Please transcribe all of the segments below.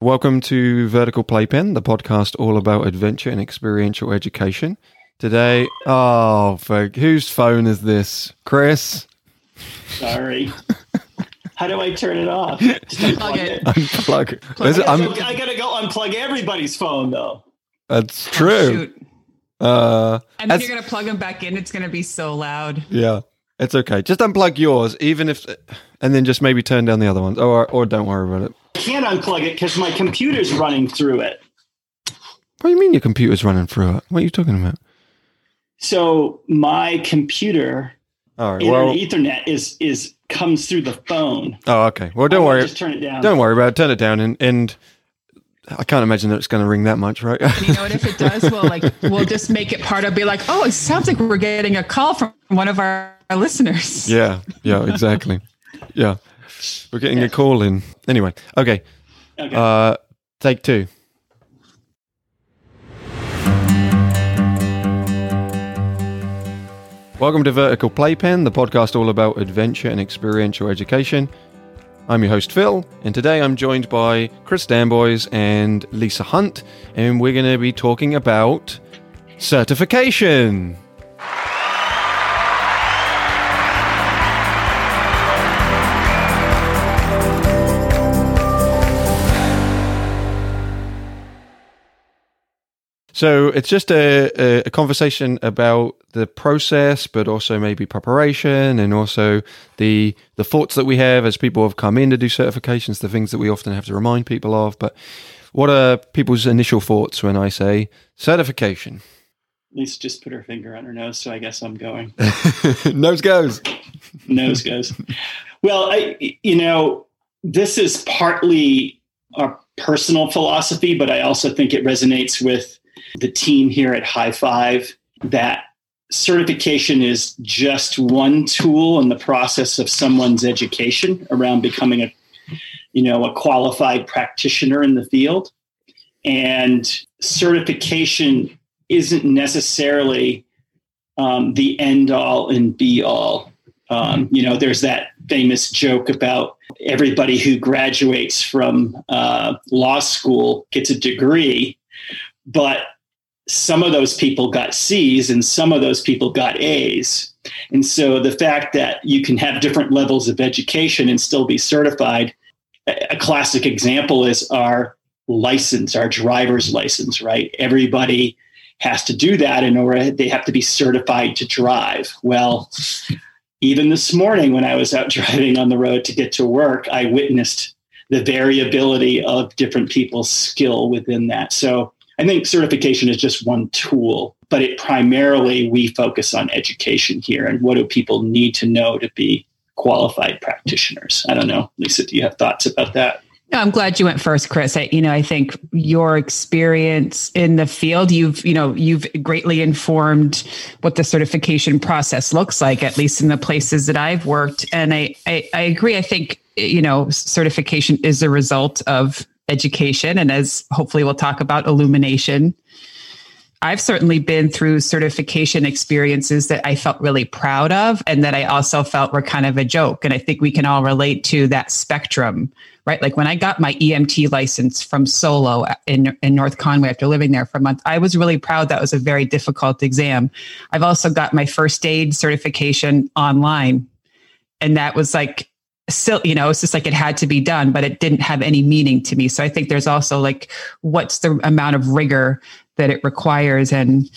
Welcome to Vertical Playpen, the podcast all about adventure and experiential education. Today, oh, fuck, whose phone is this? Chris? Sorry. How do I turn it off? Unplug it. Unplug. I Is it- gotta, I'm- go, I gotta go unplug everybody's phone though. that's Oh, true. shoot. uh, And then you're gonna plug them back in. It's gonna be so loud. yeah, it's okay. Just unplug yours, even if, and then just maybe turn down the other ones, or or don't worry about it. I can't unplug it because my computer's running through it. What do you mean your computer's running through it? What are you talking about? So my computer All right. internet Well, Ethernet is is comes through the phone. oh, okay. Well, don't I might worry. Just turn it down. Don't worry about it. Turn it down, and and I can't imagine that it's going to ring that much, right? And you know what? If it does, we'll like we'll just make it part of. Be like, oh, it sounds like we're getting a call from one of our, our listeners. yeah. Yeah. Exactly. yeah. We're getting a call in. Anyway. Okay. Okay. Uh, take two. Welcome to Vertical Playpen, the podcast all about adventure and experiential education. I'm your host, Phil, and today I'm joined by Chris Danboys and Lisa Hunt, and we're going to be talking about certification. So it's just a, a, conversation about the process, but also maybe preparation, and also the the thoughts that we have as people have come in to do certifications, the things that we often have to remind people of. But what are people's initial thoughts when I say certification? Lisa just put her finger on her nose, so I guess I'm going. Nose goes. nose goes. Well, I, you know, this is partly a personal philosophy, but I also think it resonates with the team here at High Five that certification is just one tool in the process of someone's education around becoming a, you know, a qualified practitioner in the field. And certification isn't necessarily um, the end all and be all. Um, you know, there's that famous joke about everybody who graduates from uh, law school gets a degree, but some of those people got C's and some of those people got A's. And so the fact that you can have different levels of education and still be certified, a classic example is our license, our driver's license, right? Everybody has to do that in order they have to be certified to drive. Well, even this morning when I was out driving on the road to get to work, I witnessed the variability of different people's skill within that. So I think certification is just one tool, but it primarily we focus on education here and what do people need to know to be qualified practitioners. I don't know, Lisa, do you have thoughts about that? No, I'm glad you went first, Chris. I, you know, I think your experience in the field, you've, you know, you've greatly informed what the certification process looks like, at least in the places that I've worked. And I, I, I agree. I think, you know, certification is a result of education. And as hopefully we'll talk about illumination. I've certainly been through certification experiences that I felt really proud of and that I also felt were kind of a joke. And I think we can all relate to that spectrum, right? Like when I got my EMT license from Solo in, in North Conway after living there for a month, I was really proud. That was a very difficult exam. I've also got my first aid certification online. And that was like, still, you know, it's just like it had to be done, but it didn't have any meaning to me. So I think there's also like, what's the amount of rigor that it requires and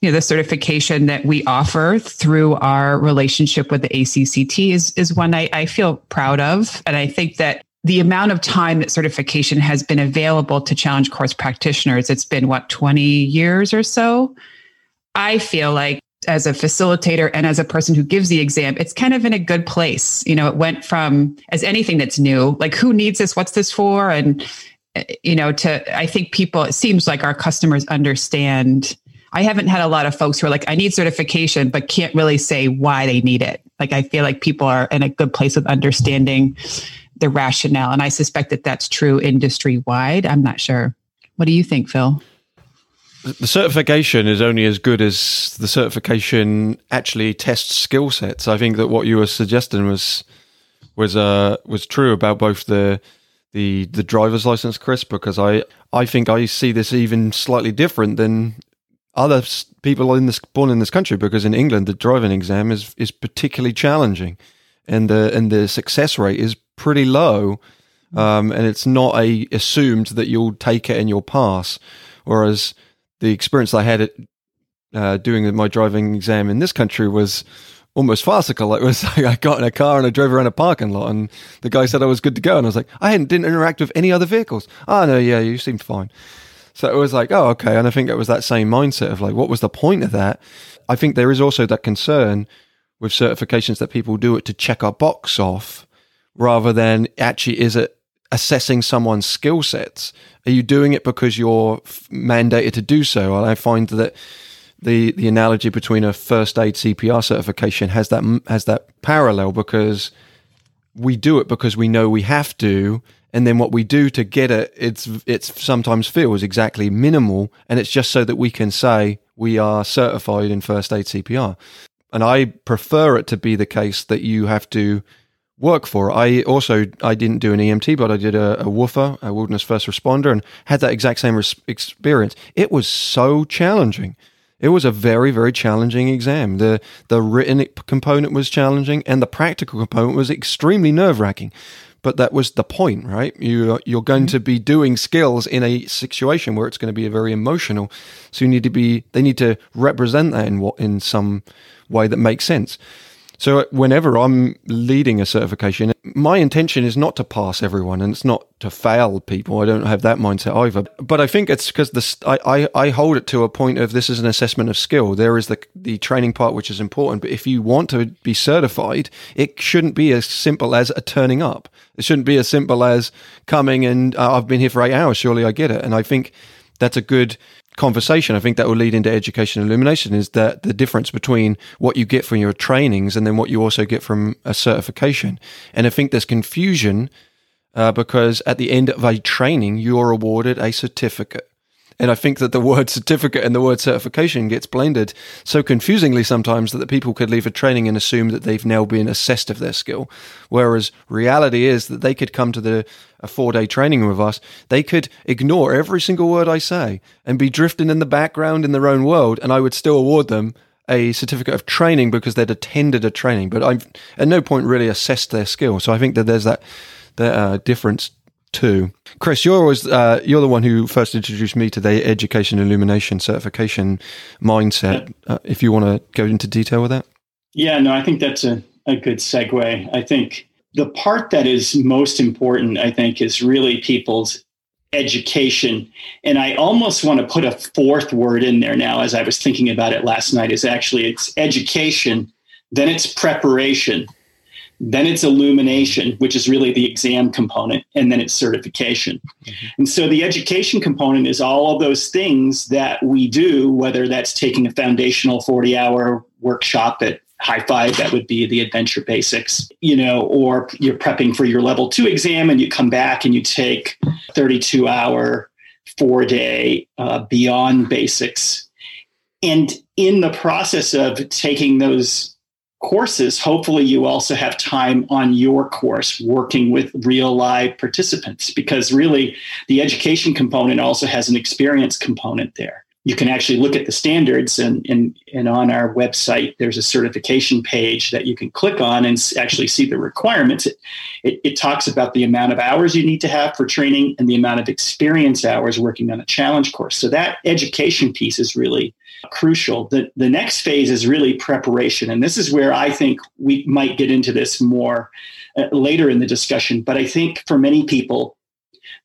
you know the certification that we offer through our relationship with the ACCT is is one I, I feel proud of and I think that the amount of time that certification has been available to challenge course practitioners it's been what 20 years or so I feel like as a facilitator and as a person who gives the exam, it's kind of in a good place. You know, it went from as anything that's new, like who needs this? What's this for? And, uh, you know, to, I think people, it seems like our customers understand. I haven't had a lot of folks who are like, I need certification, but can't really say why they need it. Like, I feel like people are in a good place with understanding the rationale. And I suspect that that's true industry wide. I'm not sure. What do you think, Phil? The certification is only as good as the certification actually tests skill sets. I think that what you were suggesting was was uh was true about both the the the driver's license, Chris, because I I think I see this even slightly different than other people in this born in this country. Because in England, the driving exam is is particularly challenging, and the and the success rate is pretty low, um, and it's not a assumed that you'll take it and you'll pass. Whereas the experience I had at uh, doing my driving exam in this country was almost farcical. It was like I got in a car and I drove around a parking lot, and the guy said I was good to go, and I was like, I hadn't didn't interact with any other vehicles. Oh no, yeah, you seemed fine. So it was like, oh okay, and I think it was that same mindset of like, what was the point of that? I think there is also that concern with certifications that people do it to check a box off, rather than actually is it assessing someone's skill sets? Are you doing it because you're mandated to do so? I find that the the analogy between a first aid CPR certification has that has that parallel because we do it because we know we have to, and then what we do to get it, it's it's sometimes feels exactly minimal, and it's just so that we can say we are certified in first aid CPR. And I prefer it to be the case that you have to work for. I also I didn't do an EMT, but I did a, a WFR, a wilderness first responder, and had that exact same res- experience. It was so challenging it was a very, very challenging exam. The the written component was challenging, and the practical component was extremely nerve wracking. But that was the point, right? You you're going mm-hmm. to be doing skills in a situation where it's going to be very emotional. So you need to be. They need to represent that in what in some way that makes sense. So whenever I'm leading a certification, my intention is not to pass everyone and it's not to fail people. I don't have that mindset either. But I think it's because I, I, I hold it to a point of this is an assessment of skill. There is the, the training part, which is important. But if you want to be certified, it shouldn't be as simple as a turning up. It shouldn't be as simple as coming and uh, I've been here for eight hours. Surely I get it. And I think that's a good conversation, I think that will lead into education illumination is that the difference between what you get from your trainings and then what you also get from a certification. And I think there's confusion uh, because at the end of a training, you're awarded a certificate. And I think that the word certificate and the word certification gets blended so confusingly sometimes that people could leave a training and assume that they've now been assessed of their skill. Whereas reality is that they could come to the a four day training with us, they could ignore every single word I say and be drifting in the background in their own world, and I would still award them a certificate of training because they'd attended a training. But I've at no point really assessed their skill. So I think that there's that that uh, difference too. Chris, you're always uh, you're the one who first introduced me to the education illumination certification mindset. Uh, if you want to go into detail with that. Yeah, no, I think that's a, a good segue. I think the part that is most important, I think, is really people's education. And I almost want to put a fourth word in there now as I was thinking about it last night is actually it's education, then it's preparation, then it's illumination, which is really the exam component, and then it's certification. Mm-hmm. And so the education component is all of those things that we do, whether that's taking a foundational 40 hour workshop at high five that would be the adventure basics you know or you're prepping for your level two exam and you come back and you take 32 hour four day uh, beyond basics and in the process of taking those courses, hopefully you also have time on your course working with real live participants because really the education component also has an experience component there. You can actually look at the standards and, and, and on our website, there's a certification page that you can click on and actually see the requirements. It, it, it talks about the amount of hours you need to have for training and the amount of experience hours working on a challenge course. So that education piece is really crucial. The, the next phase is really preparation. And this is where I think we might get into this more uh, later in the discussion. But I think for many people,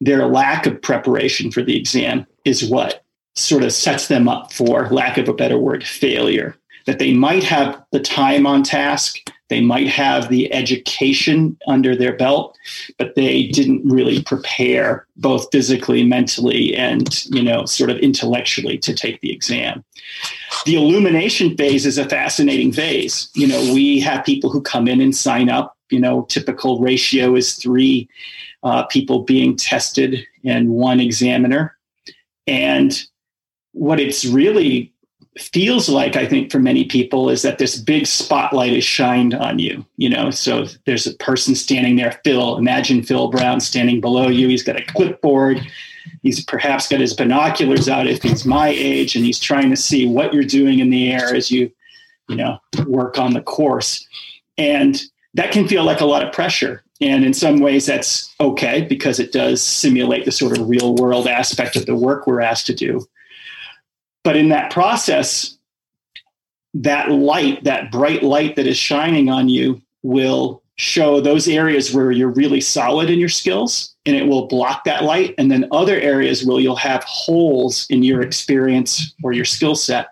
their lack of preparation for the exam is what sort of sets them up for, lack of a better word, failure. That they might have the time on task, they might have the education under their belt, but they didn't really prepare both physically, mentally, and you know, sort of intellectually to take the exam. The illumination phase is a fascinating phase. You know, we have people who come in and sign up. You know, typical ratio is three uh, people being tested and one examiner. And what it's really feels like i think for many people is that this big spotlight is shined on you you know? So there's a person standing there phil imagine phil brown standing below you. He's got a clipboard. He's perhaps got his binoculars out if he's my age and he's trying to see what you're doing in the air as you you know work on the course. And that can feel like a lot of pressure. And in some ways that's okay because it does simulate the sort of real world aspect of the work we're asked to do but in that process, that light, that bright light that is shining on you, will show those areas where you're really solid in your skills and it will block that light. And then other areas where you'll have holes in your experience or your skill set,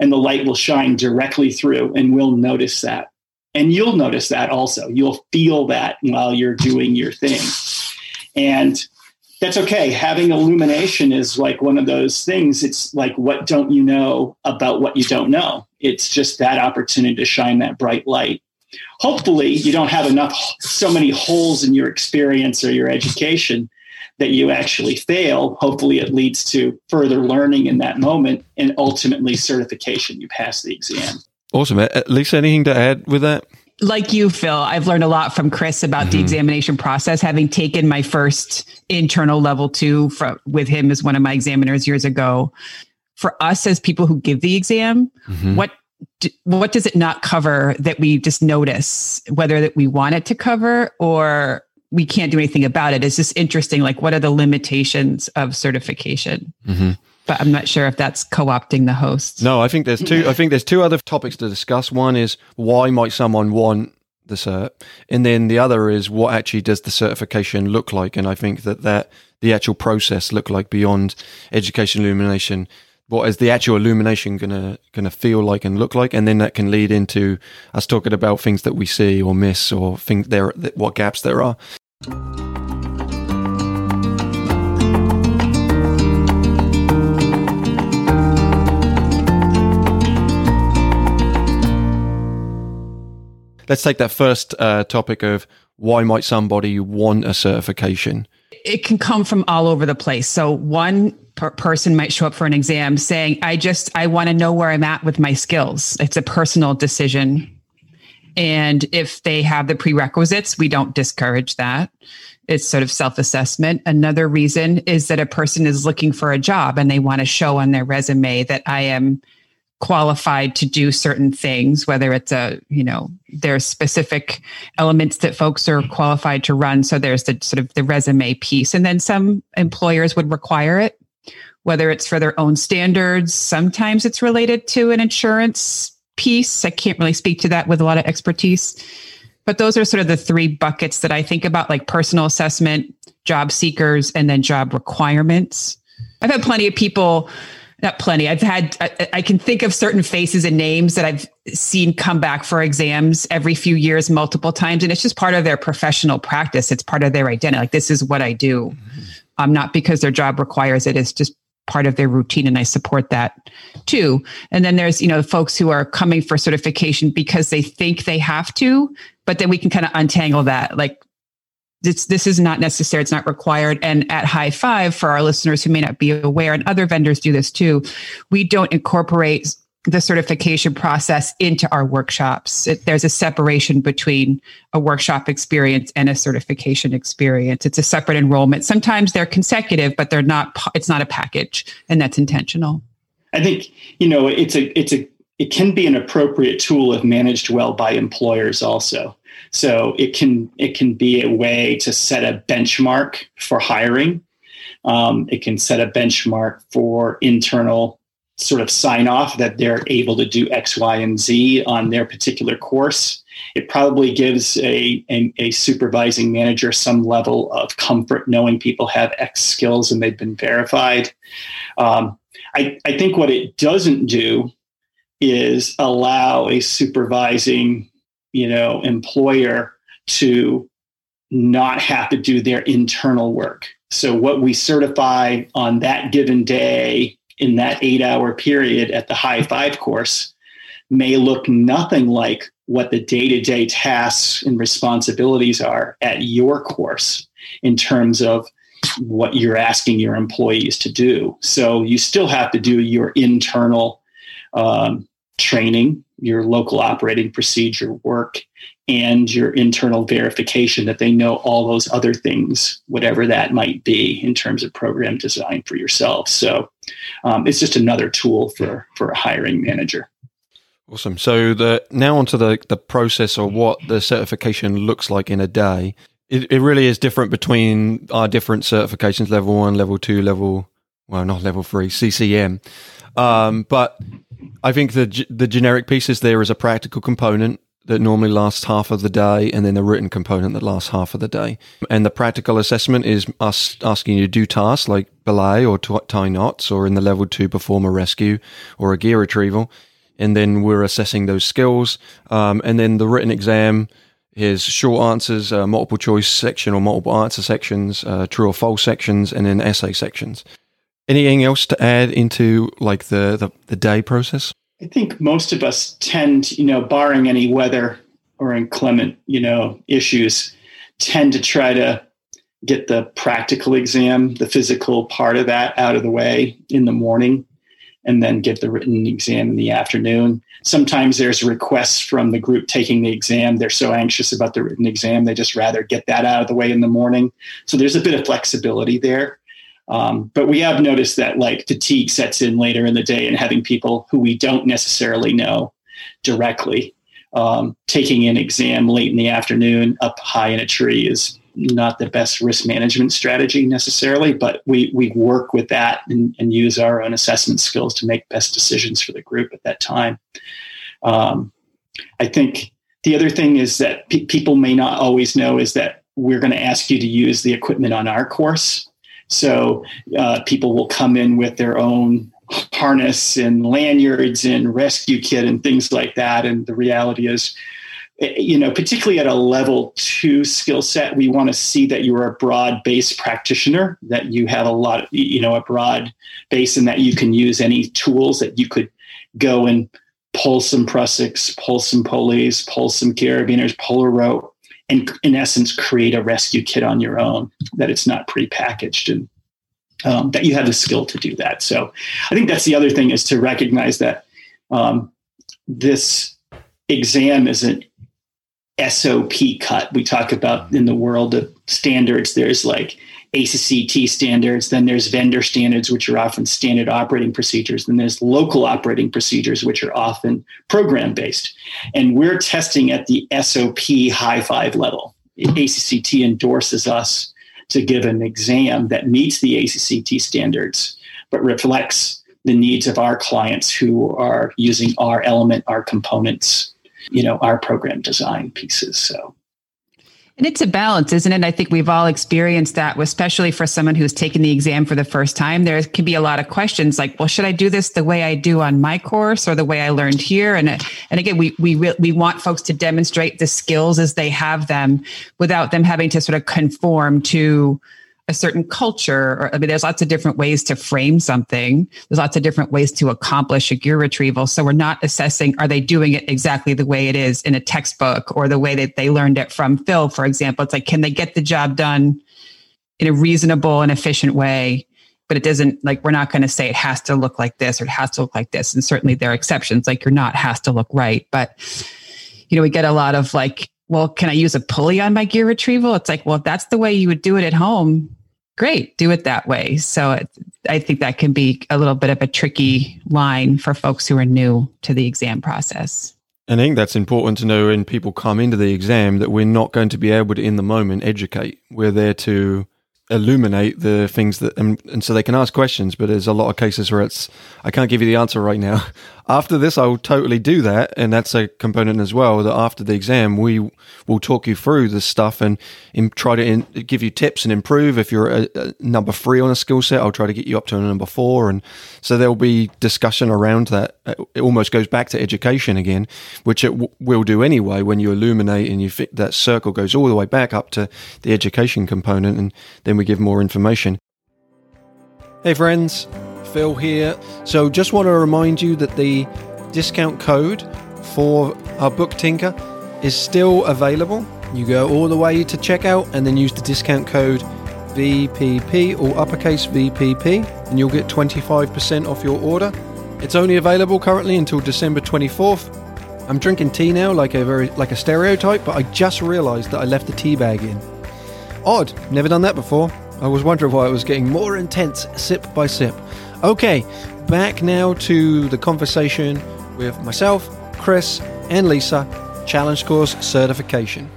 and the light will shine directly through, and we'll notice that. And you'll notice that also. You'll feel that while you're doing your thing. And that's okay. Having illumination is like one of those things. It's like, what don't you know about what you don't know? It's just that opportunity to shine that bright light. Hopefully, you don't have enough, so many holes in your experience or your education that you actually fail. Hopefully, it leads to further learning in that moment and ultimately certification. You pass the exam. Awesome. Lisa, anything to add with that? Like you, Phil, I've learned a lot from Chris about mm-hmm. the examination process, having taken my first internal level two from, with him as one of my examiners years ago. For us as people who give the exam, mm-hmm. what what does it not cover that we just notice, whether that we want it to cover or we can't do anything about it? It's just interesting. Like, what are the limitations of certification? Mm-hmm but I'm not sure if that's co-opting the host. No, I think there's two. I think there's two other topics to discuss. One is why might someone want the cert, and then the other is what actually does the certification look like. And I think that that the actual process look like beyond education illumination. What is the actual illumination gonna gonna feel like and look like, and then that can lead into us talking about things that we see or miss or think there what gaps there are. Let's take that first uh, topic of why might somebody want a certification? It can come from all over the place. So one per- person might show up for an exam saying, "I just I want to know where I'm at with my skills." It's a personal decision. And if they have the prerequisites, we don't discourage that. It's sort of self assessment. Another reason is that a person is looking for a job and they want to show on their resume that I am qualified to do certain things whether it's a you know there's specific elements that folks are qualified to run. So there's the sort of the resume piece and then some employers would require it whether it's for their own standards. Sometimes it's related to an insurance piece. I can't really speak to that with a lot of expertise but those are sort of the three buckets that i think about like personal assessment job seekers and then job requirements. I've had plenty of people not plenty. I've had, I, I, can think of certain faces and names that I've seen come back for exams every few years, multiple times. And it's just part of their professional practice. It's part of their identity. Like, this is what I do. Mm-hmm. Um, not because their job requires it. It's just part of their routine. And I support that too. And then there's, you know, folks who are coming for certification because they think they have to, but then we can kind of untangle that. Like, this, this is not necessary. It's not required. And at High Five, for our listeners who may not be aware, and other vendors do this too, we don't incorporate the certification process into our workshops. It, there's a separation between a workshop experience and a certification experience. It's a separate enrollment. Sometimes they're consecutive, but they're not. It's not a package, and that's intentional. I think you know it's a it's a it can be an appropriate tool if managed well by employers also. So it can it can be a way to set a benchmark for hiring. Um, it can set a benchmark for internal sort of sign off that they're able to do X, Y, and Z on their particular course. It probably gives a, a, a supervising manager some level of comfort knowing people have X skills and they've been verified. Um, I, I think what it doesn't do is allow a supervising you know employer to not have to do their internal work. So what we certify on that given day in that eight hour period at the high five course may look nothing like what the day-to-day tasks and responsibilities are at your course in terms of what you're asking your employees to do. So you still have to do your internal um, training, your local operating procedure work, and your internal verification that they know all those other things, whatever that might be in terms of program design for yourself. So um, it's just another tool for for a hiring manager. Awesome. So the now onto the the process or what the certification looks like in a day. It, it really is different between our different certifications: level one, level two, level well, not level three, CCM. Um, but I think the the generic pieces there is a practical component that normally lasts half of the day, and then the written component that lasts half of the day. And the practical assessment is us asking you to do tasks like belay or tie knots, or in the level two, perform a rescue or a gear retrieval. And then we're assessing those skills. Um, and then the written exam is short answers, uh, multiple choice section or multiple answer sections, uh, true or false sections, and then essay sections. Anything else to add into like the, the, the day process? I think most of us tend, you know, barring any weather or inclement, you know, issues, tend to try to get the practical exam, the physical part of that out of the way in the morning, and then get the written exam in the afternoon. Sometimes there's requests from the group taking the exam. They're so anxious about the written exam, they just rather get that out of the way in the morning. So there's a bit of flexibility there. Um, but we have noticed that like fatigue sets in later in the day and having people who we don't necessarily know directly um, taking an exam late in the afternoon up high in a tree is not the best risk management strategy necessarily, but we, we work with that and, and use our own assessment skills to make best decisions for the group at that time. Um, I think the other thing is that pe- people may not always know is that we're going to ask you to use the equipment on our course. So uh, people will come in with their own harness and lanyards and rescue kit and things like that. And the reality is, eh, you know, particularly at a level two skill set, we want to see that you're a broad base practitioner, that you have a lot, of, you know, a broad base and that you can use any tools that you could go and pull some prusiks, pull some pulleys, pull some carabiners, pull a rope, and in essence create a rescue kit on your own that it's not prepackaged and um, that you have the skill to do that. So i think that's the other thing is to recognize that um, this exam is an sop cut. We talk about in the world of standards there's like ACCT standards, then there's vendor standards, which are often standard operating procedures, then there's local operating procedures, which are often program based. And we're testing at the SOP high five level. ACCT endorses us to give an exam that meets the ACCT standards, but reflects the needs of our clients who are using our element, our components, you know, our program design pieces. So and it's a balance, isn't it? I think we've all experienced that, especially for someone who's taken the exam for the first time. There can be a lot of questions like, well, should I do this the way I do on my course or the way I learned here? And, and again, we, we, we want folks to demonstrate the skills as they have them without them having to sort of conform to a certain culture or i mean there's lots of different ways to frame something. There's lots of different ways to accomplish a gear retrieval. So we're not assessing are they doing it exactly the way it is in a textbook or the way that they learned it from phil for example. It's like can they get the job done in a reasonable and efficient way? But it doesn't like we're not going to say it has to look like this or it has to look like this. And certainly there are exceptions like you're not has to look right. But you know we get a lot of like well, can I use a pulley on my gear retrieval? It's like, well, if that's the way you would do it at home, great, do it that way. So it, I think that can be a little bit of a tricky line for folks who are new to the exam process. And I think that's important to know when people come into the exam that we're not going to be able to, in the moment, educate. We're there to illuminate the things that and, and, so they can ask questions but there's a lot of cases where it's i can't give you the answer right now. After this i'll totally do that and that's a component as well that after the exam we will talk you through the stuff and, and try to in, give you tips and improve. If you're a, a number three on a skill set i'll try to get you up to a number four and so there'll be discussion around that. Uh, it almost goes back to education again which it w- will do anyway when you illuminate and you fit that circle goes all the way back up to the education component and then we give more information. Hey friends, Phil here. So just want to remind you that the discount code for our book Tinker is still available. You go all the way to checkout and then use the discount code VPP or uppercase VPP and you'll get 25% off your order. It's only available currently until December 24th. I'm drinking tea now like a very like a stereotype, but I just realized that I left the tea bag in. Odd, never done that before. I was wondering why it was getting more intense sip by sip. Okay, back now to the conversation with myself, Chris, and Lisa, Challenge Course certification.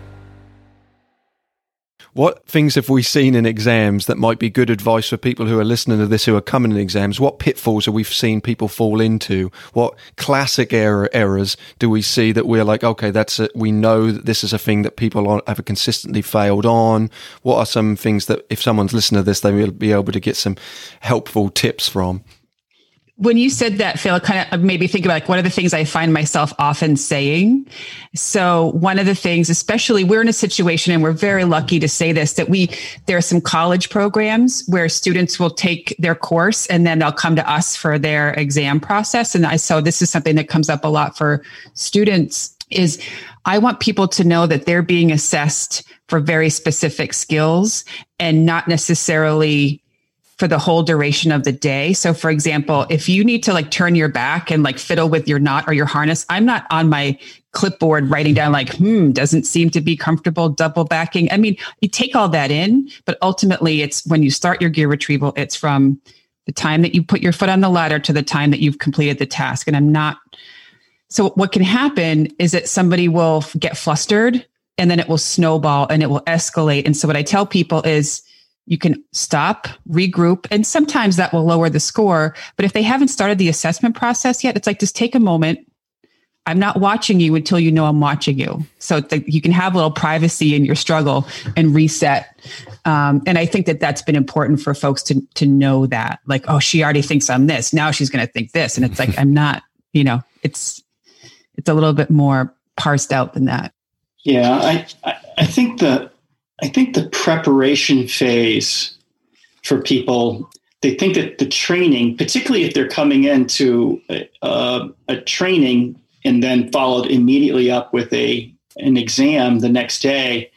What things have we seen in exams that might be good advice for people who are listening to this who are coming in exams? What pitfalls have we seen people fall into? What classic error errors do we see that we're like, okay, that's it. We know that this is a thing that people have consistently failed on. What are some things that if someone's listening to this, they will be able to get some helpful tips from? When you said that, Phil, kind of made me think about like one of the things I find myself often saying. So one of the things, especially we're in a situation and we're very lucky to say this, that we, there are some college programs where students will take their course and then they'll come to us for their exam process. And I, so this is something that comes up a lot for students is I want people to know that they're being assessed for very specific skills and not necessarily for the whole duration of the day. So for example, if you need to like turn your back and like fiddle with your knot or your harness, I'm not on my clipboard writing down like, hmm, doesn't seem to be comfortable double backing. I mean, you take all that in, but ultimately it's when you start your gear retrieval, it's from the time that you put your foot on the ladder to the time that you've completed the task. And I'm not so what can happen is that somebody will get flustered and then it will snowball and it will escalate. And so what I tell people is you can stop, regroup, and sometimes that will lower the score. But if they haven't started the assessment process yet, it's like just take a moment. I'm not watching you until you know I'm watching you. So you can have a little privacy in your struggle and reset. Um, and I think that that's been important for folks to to know that, like, oh, she already thinks I'm this. Now she's going to think this, and it's like I'm not. You know, it's it's a little bit more parsed out than that. Yeah, I I think the I think the preparation phase for people, they think that the training, particularly if they're coming into a, a, a training and then followed immediately up with a an exam the next day,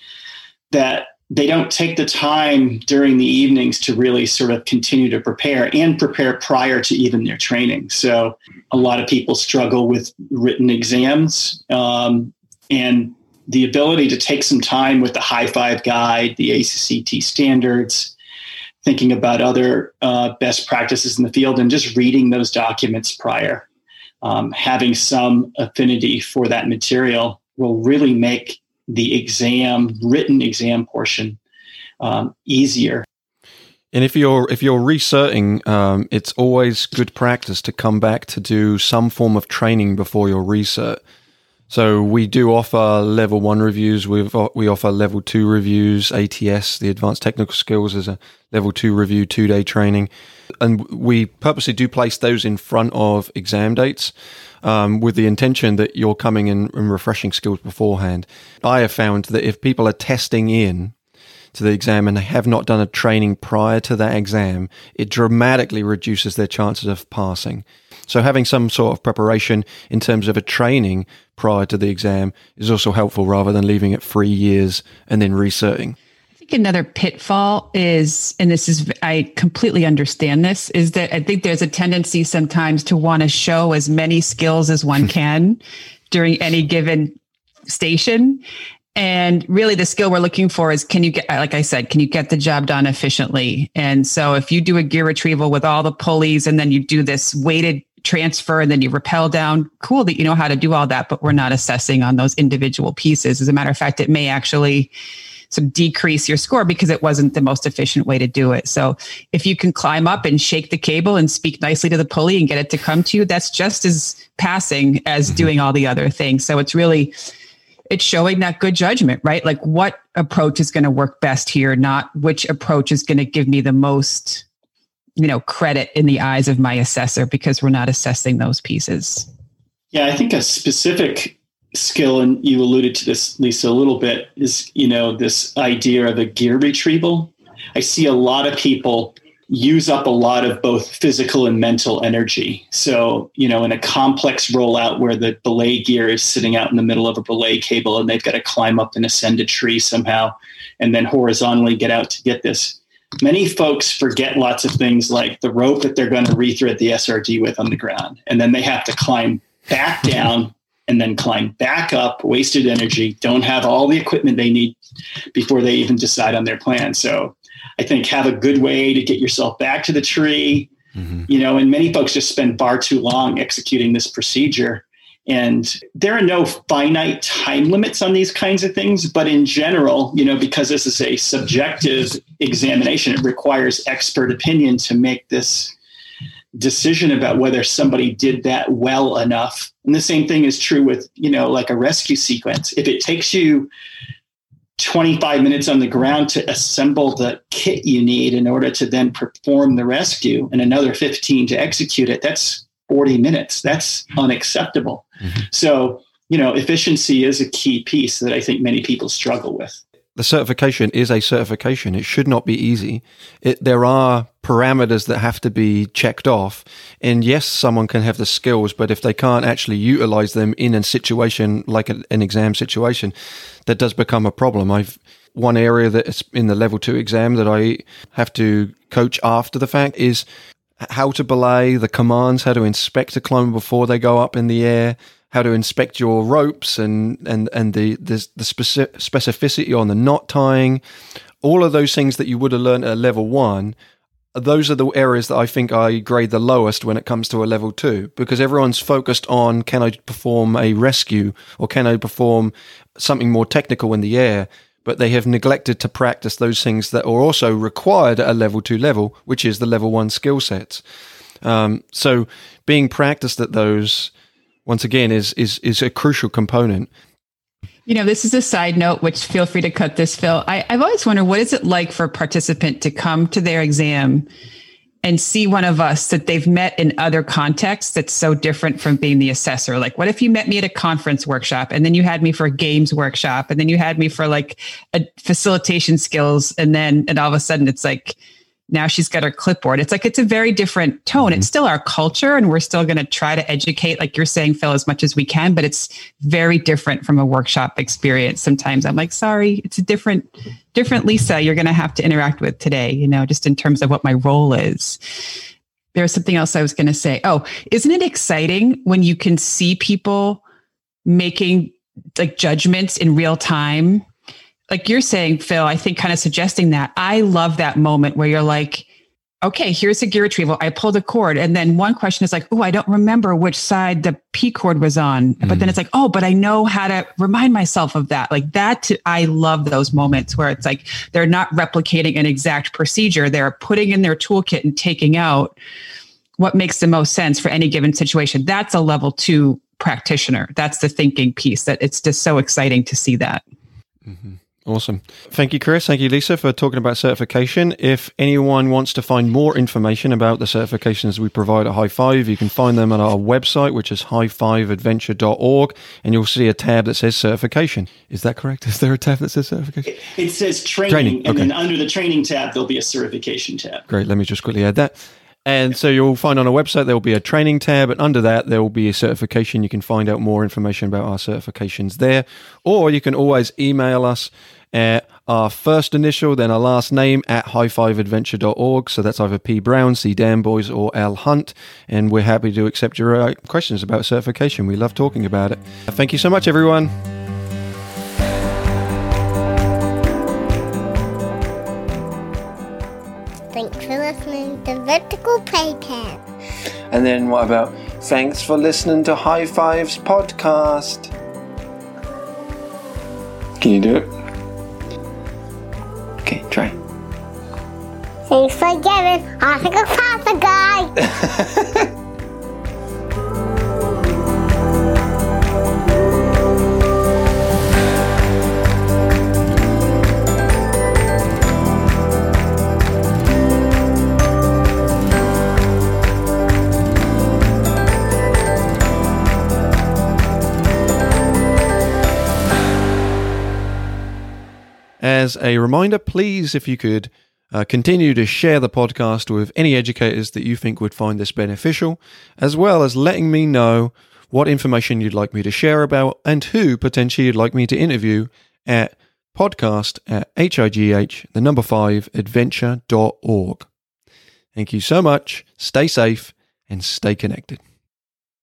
that they don't take the time during the evenings to really sort of continue to prepare and prepare prior to even their training. So a lot of people struggle with written exams. Um, and the ability to take some time with the high five guide, the ACCT standards, thinking about other uh, best practices in the field, and just reading those documents prior, um, having some affinity for that material will really make the exam, written exam portion, um, easier. And if you're if you're recerting, um, it's always good practice to come back to do some form of training before your recert. So we do offer level one reviews. we we offer level two reviews. ATS, the Advanced Technical Skills, is a level two review, two day training, and we purposely do place those in front of exam dates. Um, with the intention that you're coming in and refreshing skills beforehand. I have found that if people are testing in to the exam and they have not done a training prior to that exam, it dramatically reduces their chances of passing. So having some sort of preparation in terms of a training prior to the exam is also helpful rather than leaving it three years and then recerting. I think another pitfall is, and this is, I completely understand this, is that I think there's a tendency sometimes to want to show as many skills as one can during any given station. And really, the skill we're looking for is can you get, like I said, can you get the job done efficiently? And so, if you do a gear retrieval with all the pulleys and then you do this weighted transfer and then you rappel down. Cool that you know how to do all that, but we're not assessing on those individual pieces. As a matter of fact, it may actually sort of decrease your score because it wasn't the most efficient way to do it. So if you can climb up and shake the cable and speak nicely to the pulley and get it to come to you, that's just as passing as mm-hmm. doing all the other things. So it's really it's showing that good judgment, right? Like what approach is going to work best here, not which approach is going to give me the most you know credit in the eyes of my assessor because we're not assessing those pieces yeah i think a specific skill and you alluded to this lisa a little bit is you know this idea of a gear retrieval i see a lot of people use up a lot of both physical and mental energy so you know in a complex rollout where the belay gear is sitting out in the middle of a belay cable and they've got to climb up and ascend a tree somehow and then horizontally get out to get this many folks forget lots of things like the rope that they're going to rethread the SRD with on the ground. And then they have to climb back down and then climb back up, wasted energy, don't have all the equipment they need before they even decide on their plan. So I think have a good way to get yourself back to the tree. Mm-hmm. You know, and many folks just spend far too long executing this procedure. And there are no finite time limits on these kinds of things, but in general, you know, because this is a subjective examination, it requires expert opinion to make this decision about whether somebody did that well enough. And the same thing is true with, you know, like a rescue sequence. If it takes you 25 minutes on the ground to assemble the kit you need in order to then perform the rescue and another 15 to execute it, that's 40 minutes. That's unacceptable. Mm-hmm. So, you know, efficiency is a key piece that I think many people struggle with the certification is a certification. It should not be easy. It, there are parameters that have to be checked off. And yes, someone can have the skills, but if they can't actually utilize them in a situation like a, an exam situation, that does become a problem. I've one area that's in the level two exam that I have to coach after the fact is how to belay the commands, how to inspect a clone before they go up in the air, how to inspect your ropes and and and the the, the specificity on the knot tying, all of those things that you would have learned at a level one. Those are the areas that I think I grade the lowest when it comes to a level two because everyone's focused on can I perform a rescue or can I perform something more technical in the air but they have neglected to practice those things that are also required at a level two level, which is the level one skill sets. Um, so being practiced at those once again is is is a crucial component. You know, this is a side note, which feel free to cut this, Phil. I, I've always wondered what is it like for a participant to come to their exam and see one of us that they've met in other contexts that's so different from being the assessor. Like, what if you met me at a conference workshop and then you had me for a games workshop and then you had me for like a facilitation skills and then and all of a sudden it's like now she's got her clipboard. It's like it's a very different tone. Mm-hmm. It's still our culture, and we're still going to try to educate, like you're saying, Phil, as much as we can. But it's very different from a workshop experience. Sometimes I'm like, sorry, it's a different, different Lisa. You're going to have to interact with today. You know, just in terms of what my role is. There's something else I was going to say. Oh, isn't it exciting when you can see people making like judgments in real time like you're saying, Phil, I think kind of suggesting that I love that moment where you're like, okay, here's a gear retrieval. I pulled a cord. And then one question is like, oh, I don't remember which side the P cord was on. Mm. But then mm. it's like, oh, but I know how to remind myself of that. Like that, I love those moments where it's like they're not replicating an exact procedure. They're putting in their toolkit and taking out what makes the most sense for any given situation. That's a level two practitioner. That's the thinking piece that it's just so exciting to see that. Mm-hmm. Awesome. Thank you, Chris. Thank you, Lisa, for talking about certification. If anyone wants to find more information about the certifications we provide at High Five, you can find them at our website, which is high5adventure.org, and you'll see a tab that says certification. Is that correct? Is there a tab that says certification? It, says training, training. and okay. then under the training tab, there'll be a certification tab. Great. Let me just quickly add that. And so you'll find on our website there will be a training tab, and under that there will be a certification. You can find out more information about our certifications there, or you can always email us at our first initial, then our last name at high5adventure.org. So that's either P Brown, C Danboys, or L Hunt. And we're happy to accept your uh, questions about certification. We love talking about it. Thank you so much, everyone. Thanks for listening to Vertical Playtime. And then what about thanks for listening to High Fives podcast? Can you do it? Thanks for giving. I think a pasta guy. As a reminder, please, if you could uh, continue to share the podcast with any educators that you think would find this beneficial, as well as letting me know what information you'd like me to share about and who potentially you'd like me to interview at podcast at high, the number five, adventure.org. Thank you so much. Stay safe and stay connected.